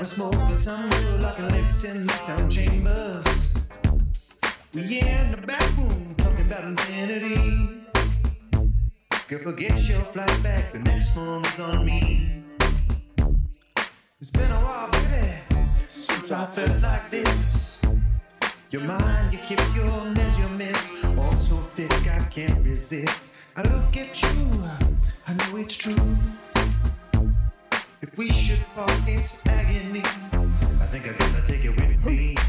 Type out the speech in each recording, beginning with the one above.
we're smoking some real locking lips in the sound chambers. We in the back room talking about infinity. Girl, forget your flight back, the next one is on me. It's been a while, baby, since I felt like this. Your mind, you keep your measurements, all so thick I can't resist. I look at you, I know it's true if we should fall into agony, I think I gotta take it with me.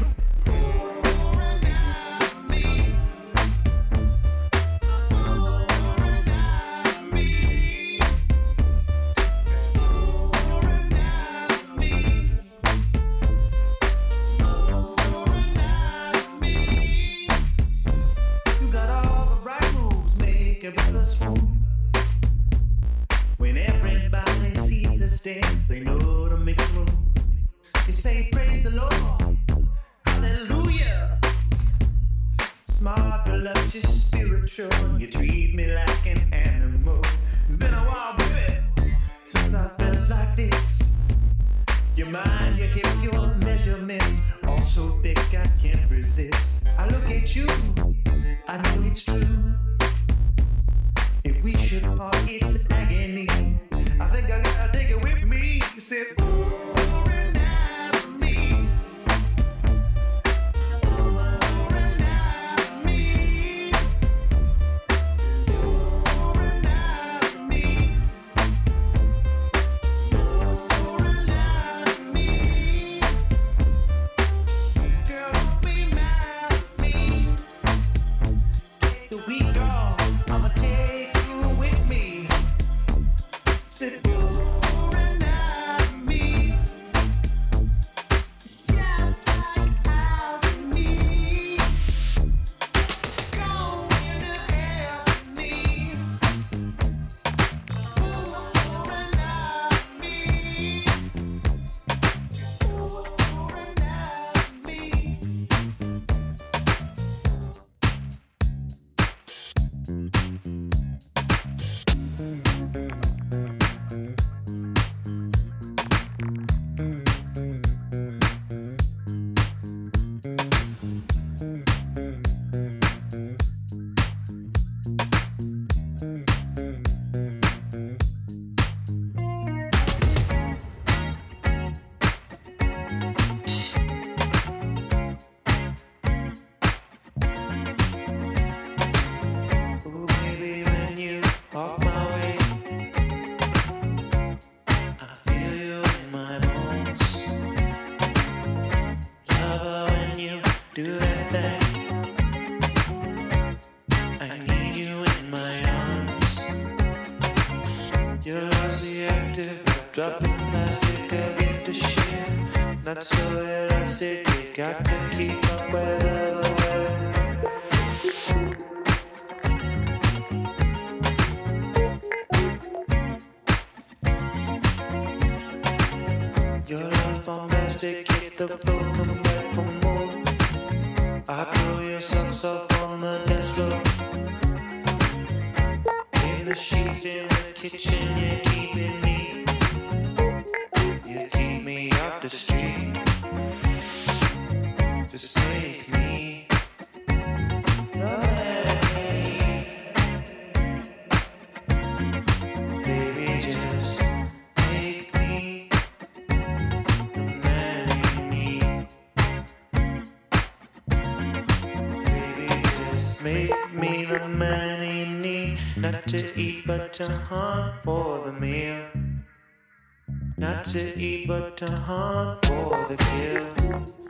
Dropping music I give to share, not so to hunt for the meal. Not to eat but to hunt for the kill.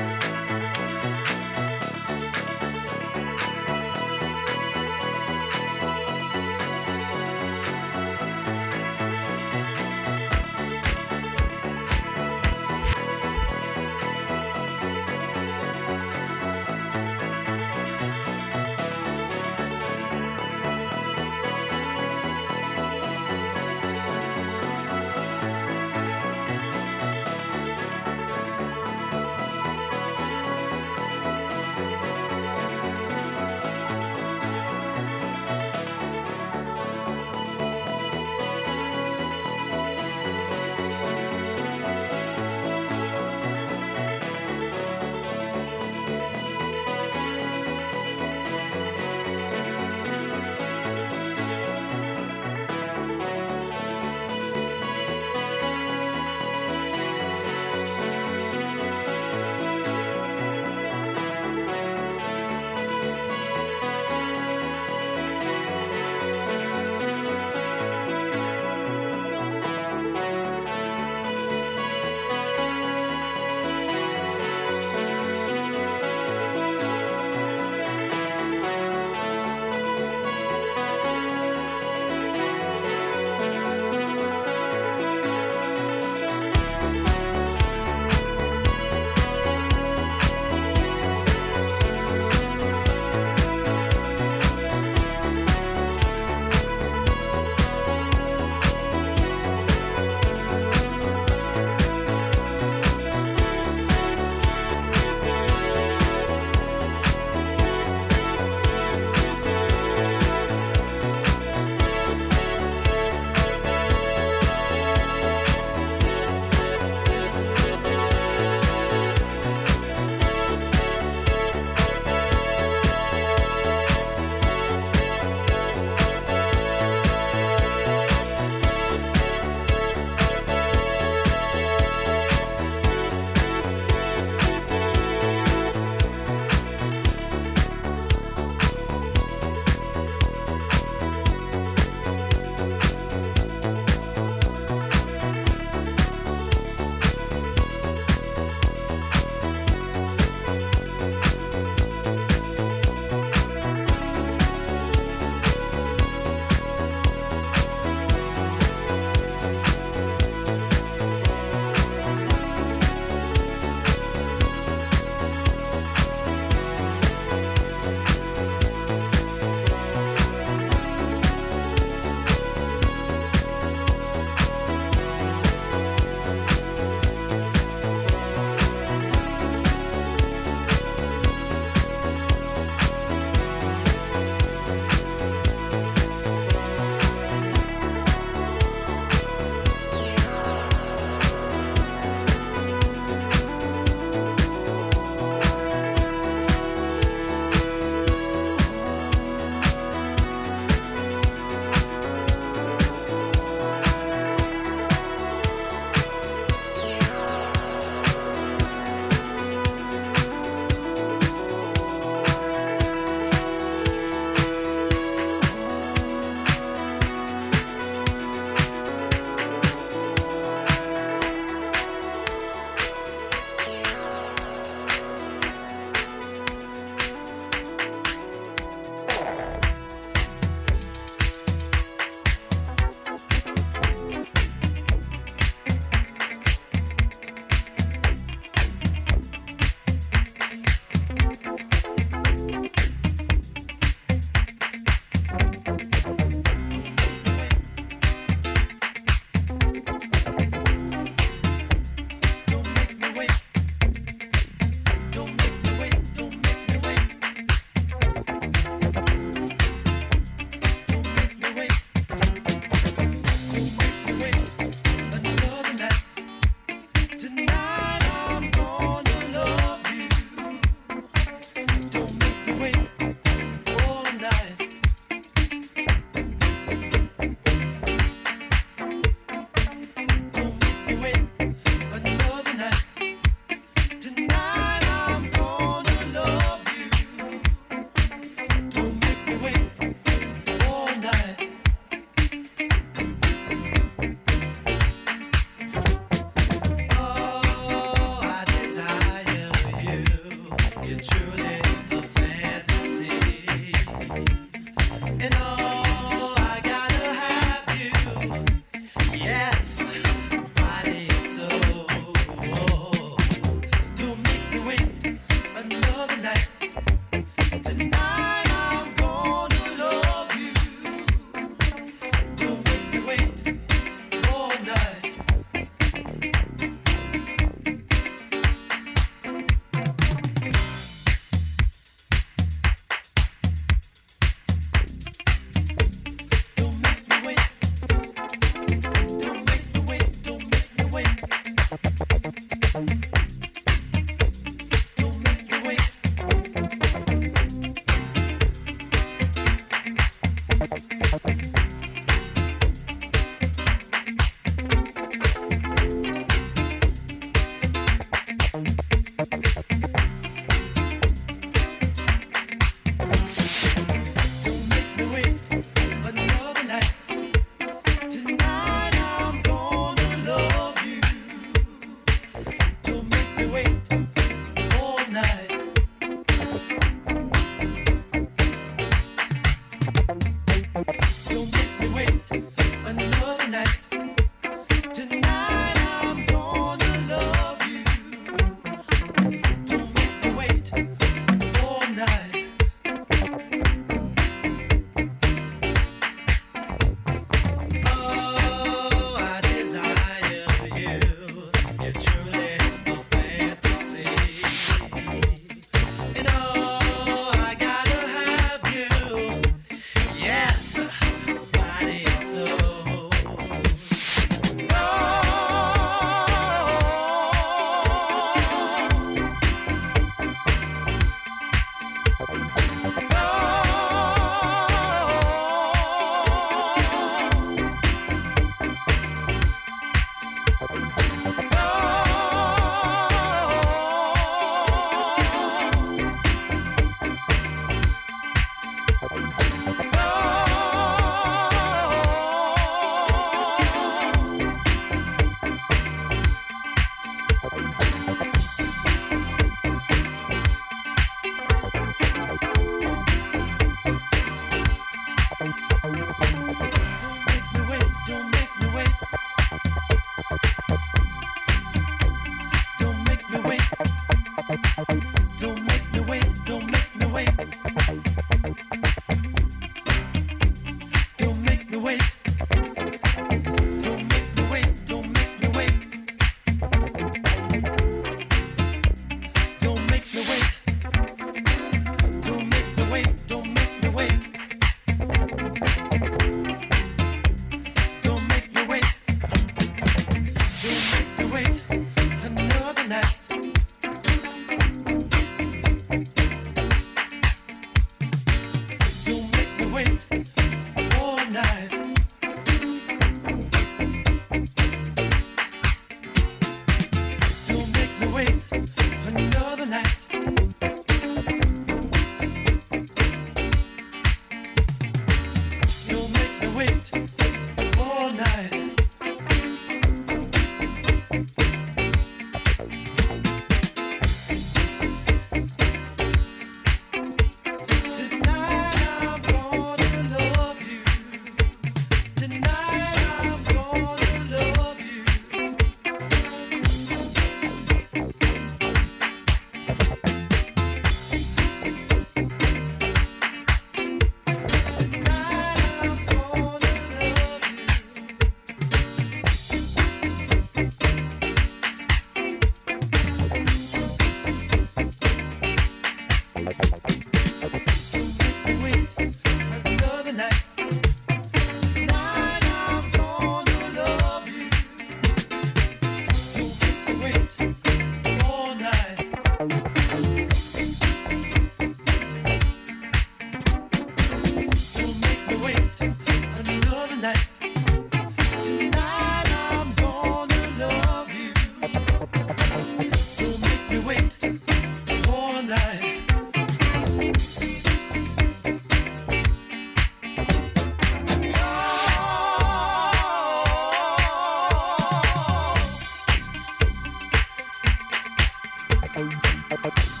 Cahilinden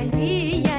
yali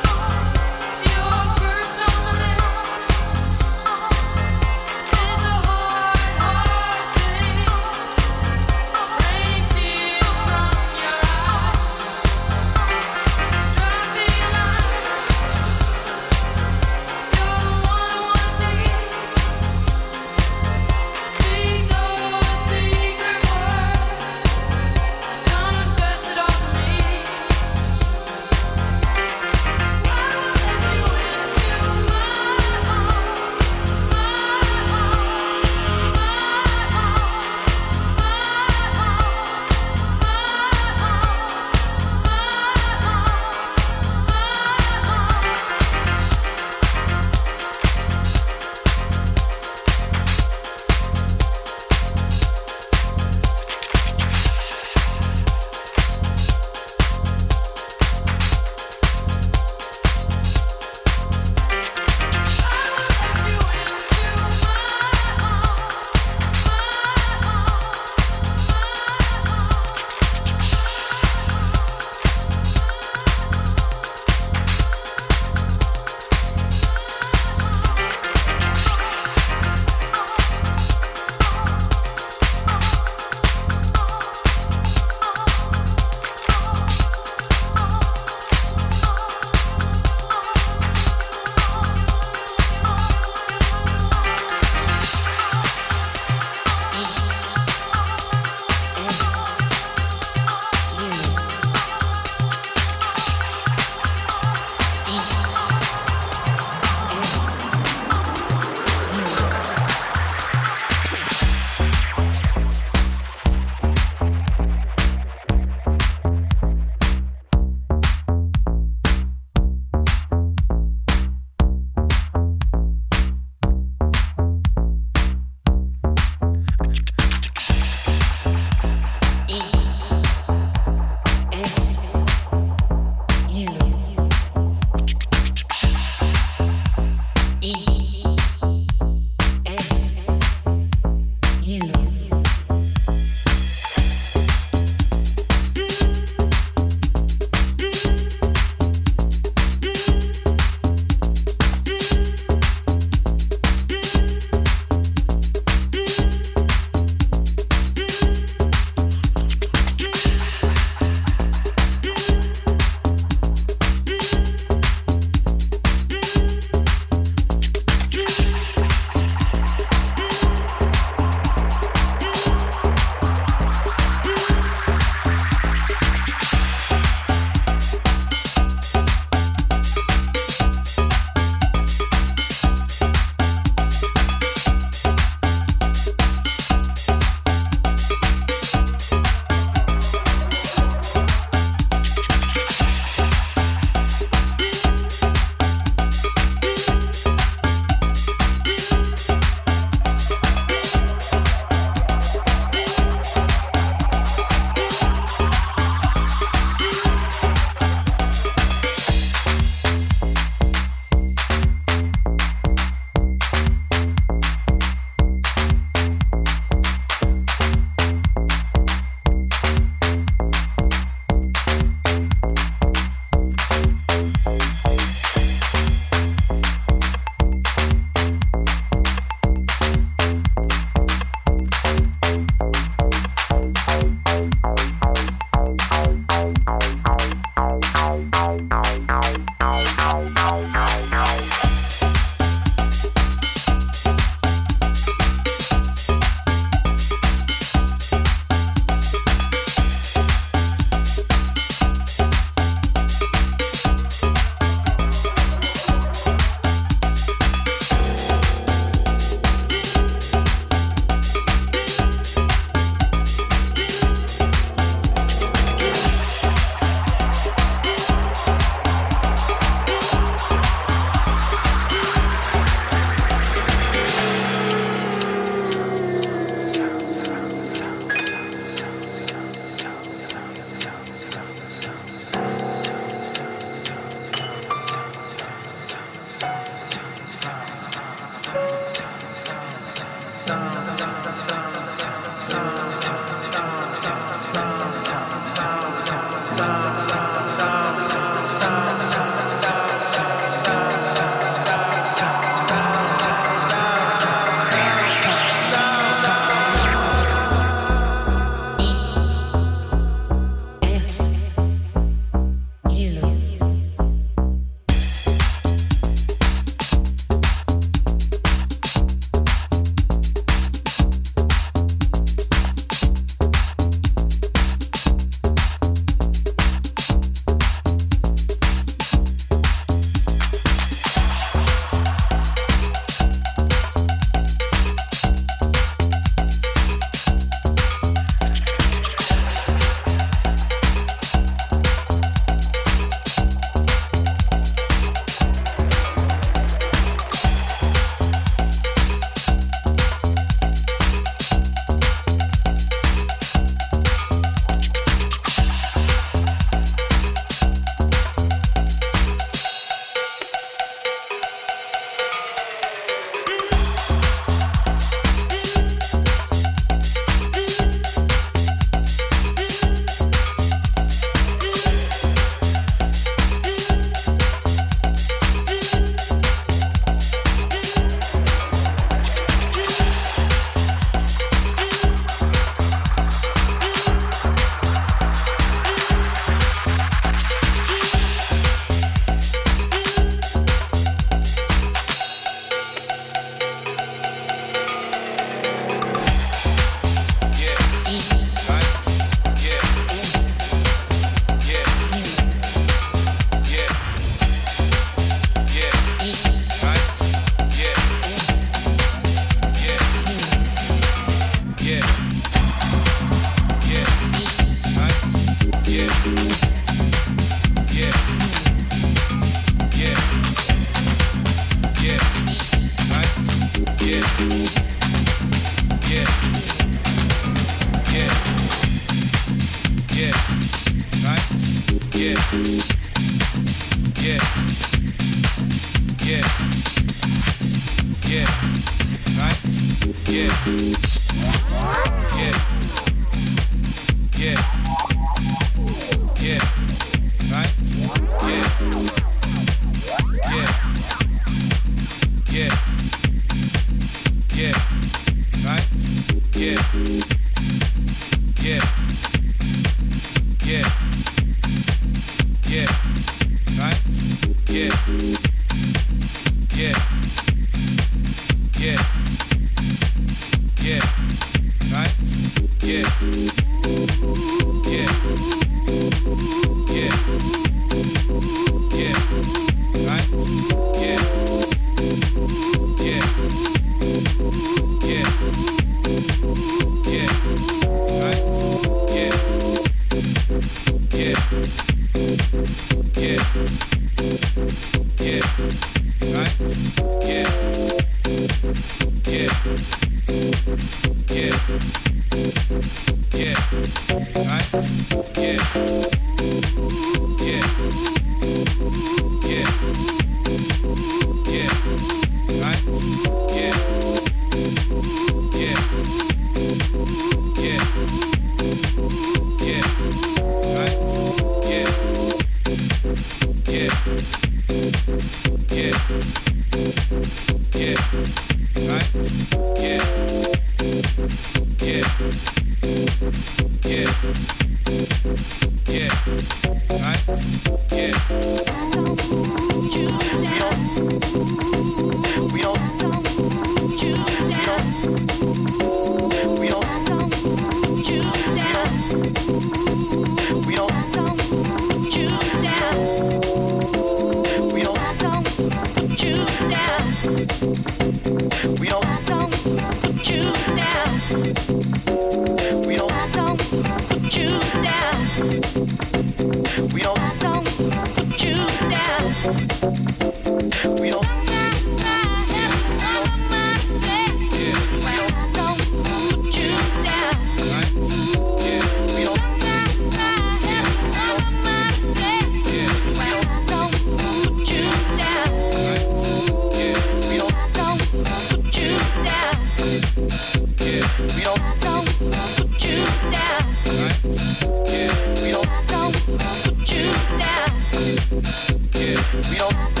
you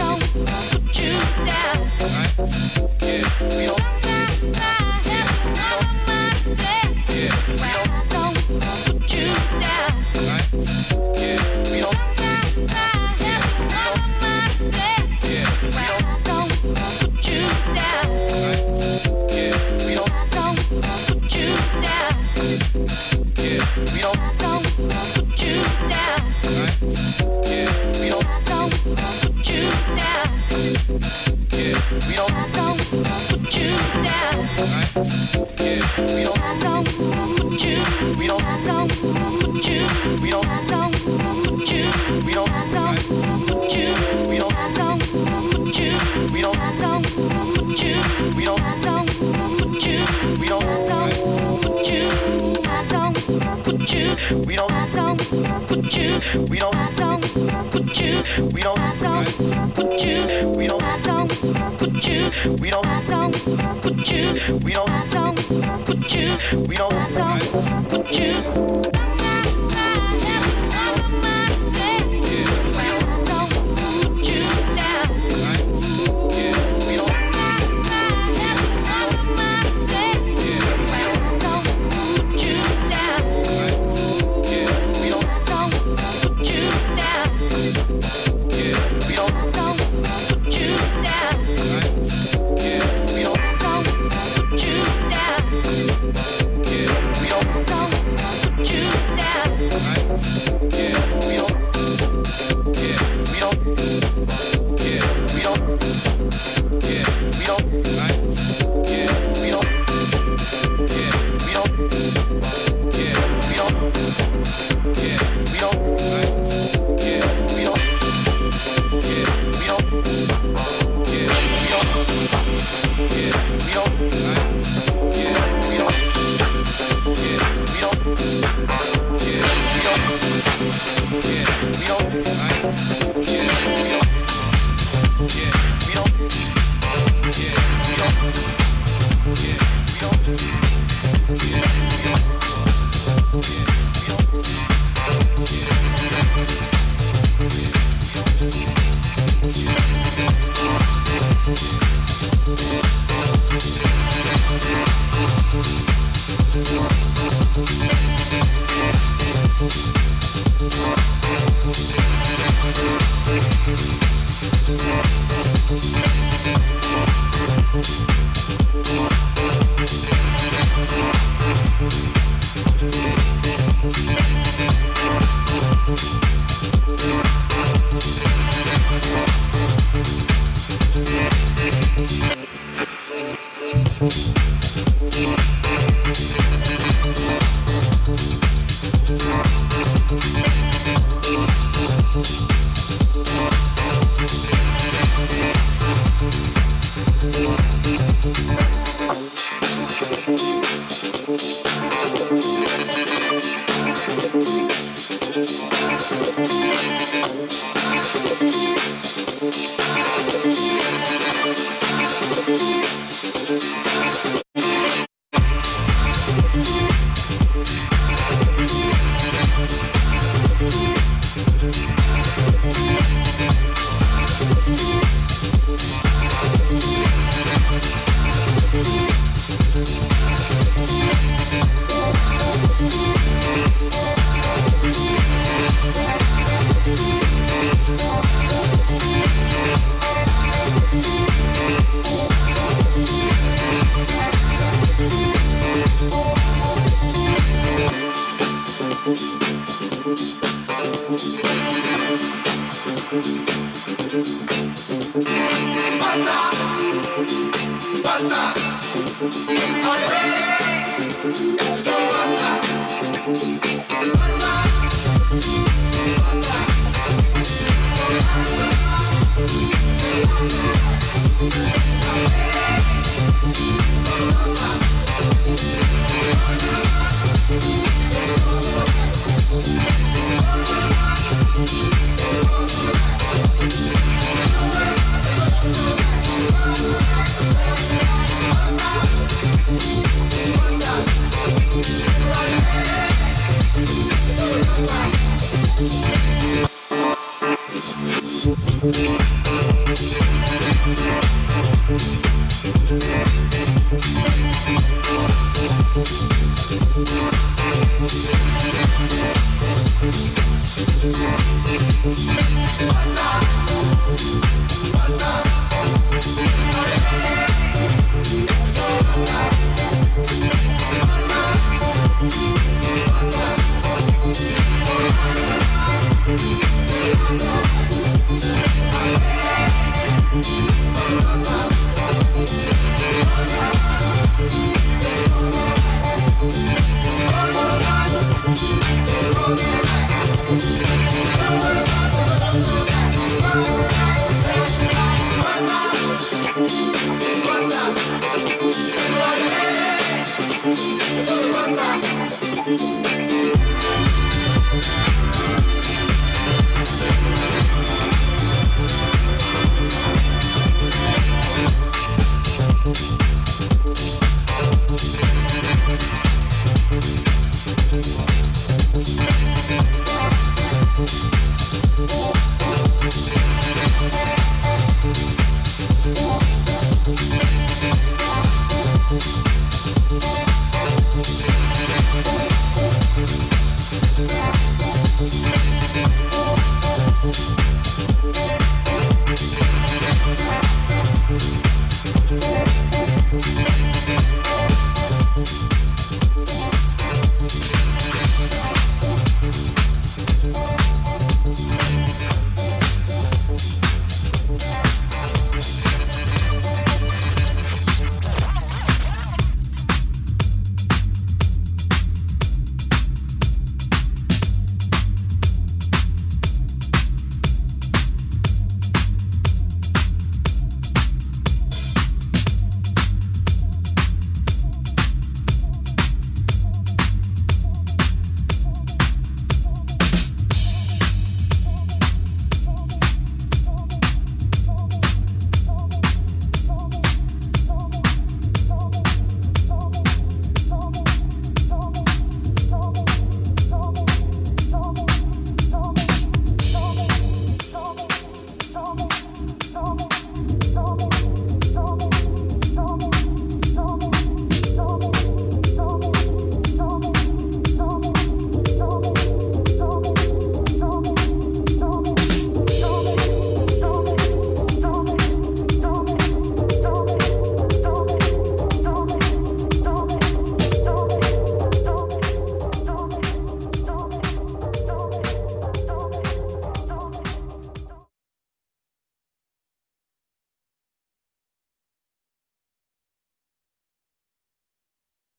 Thank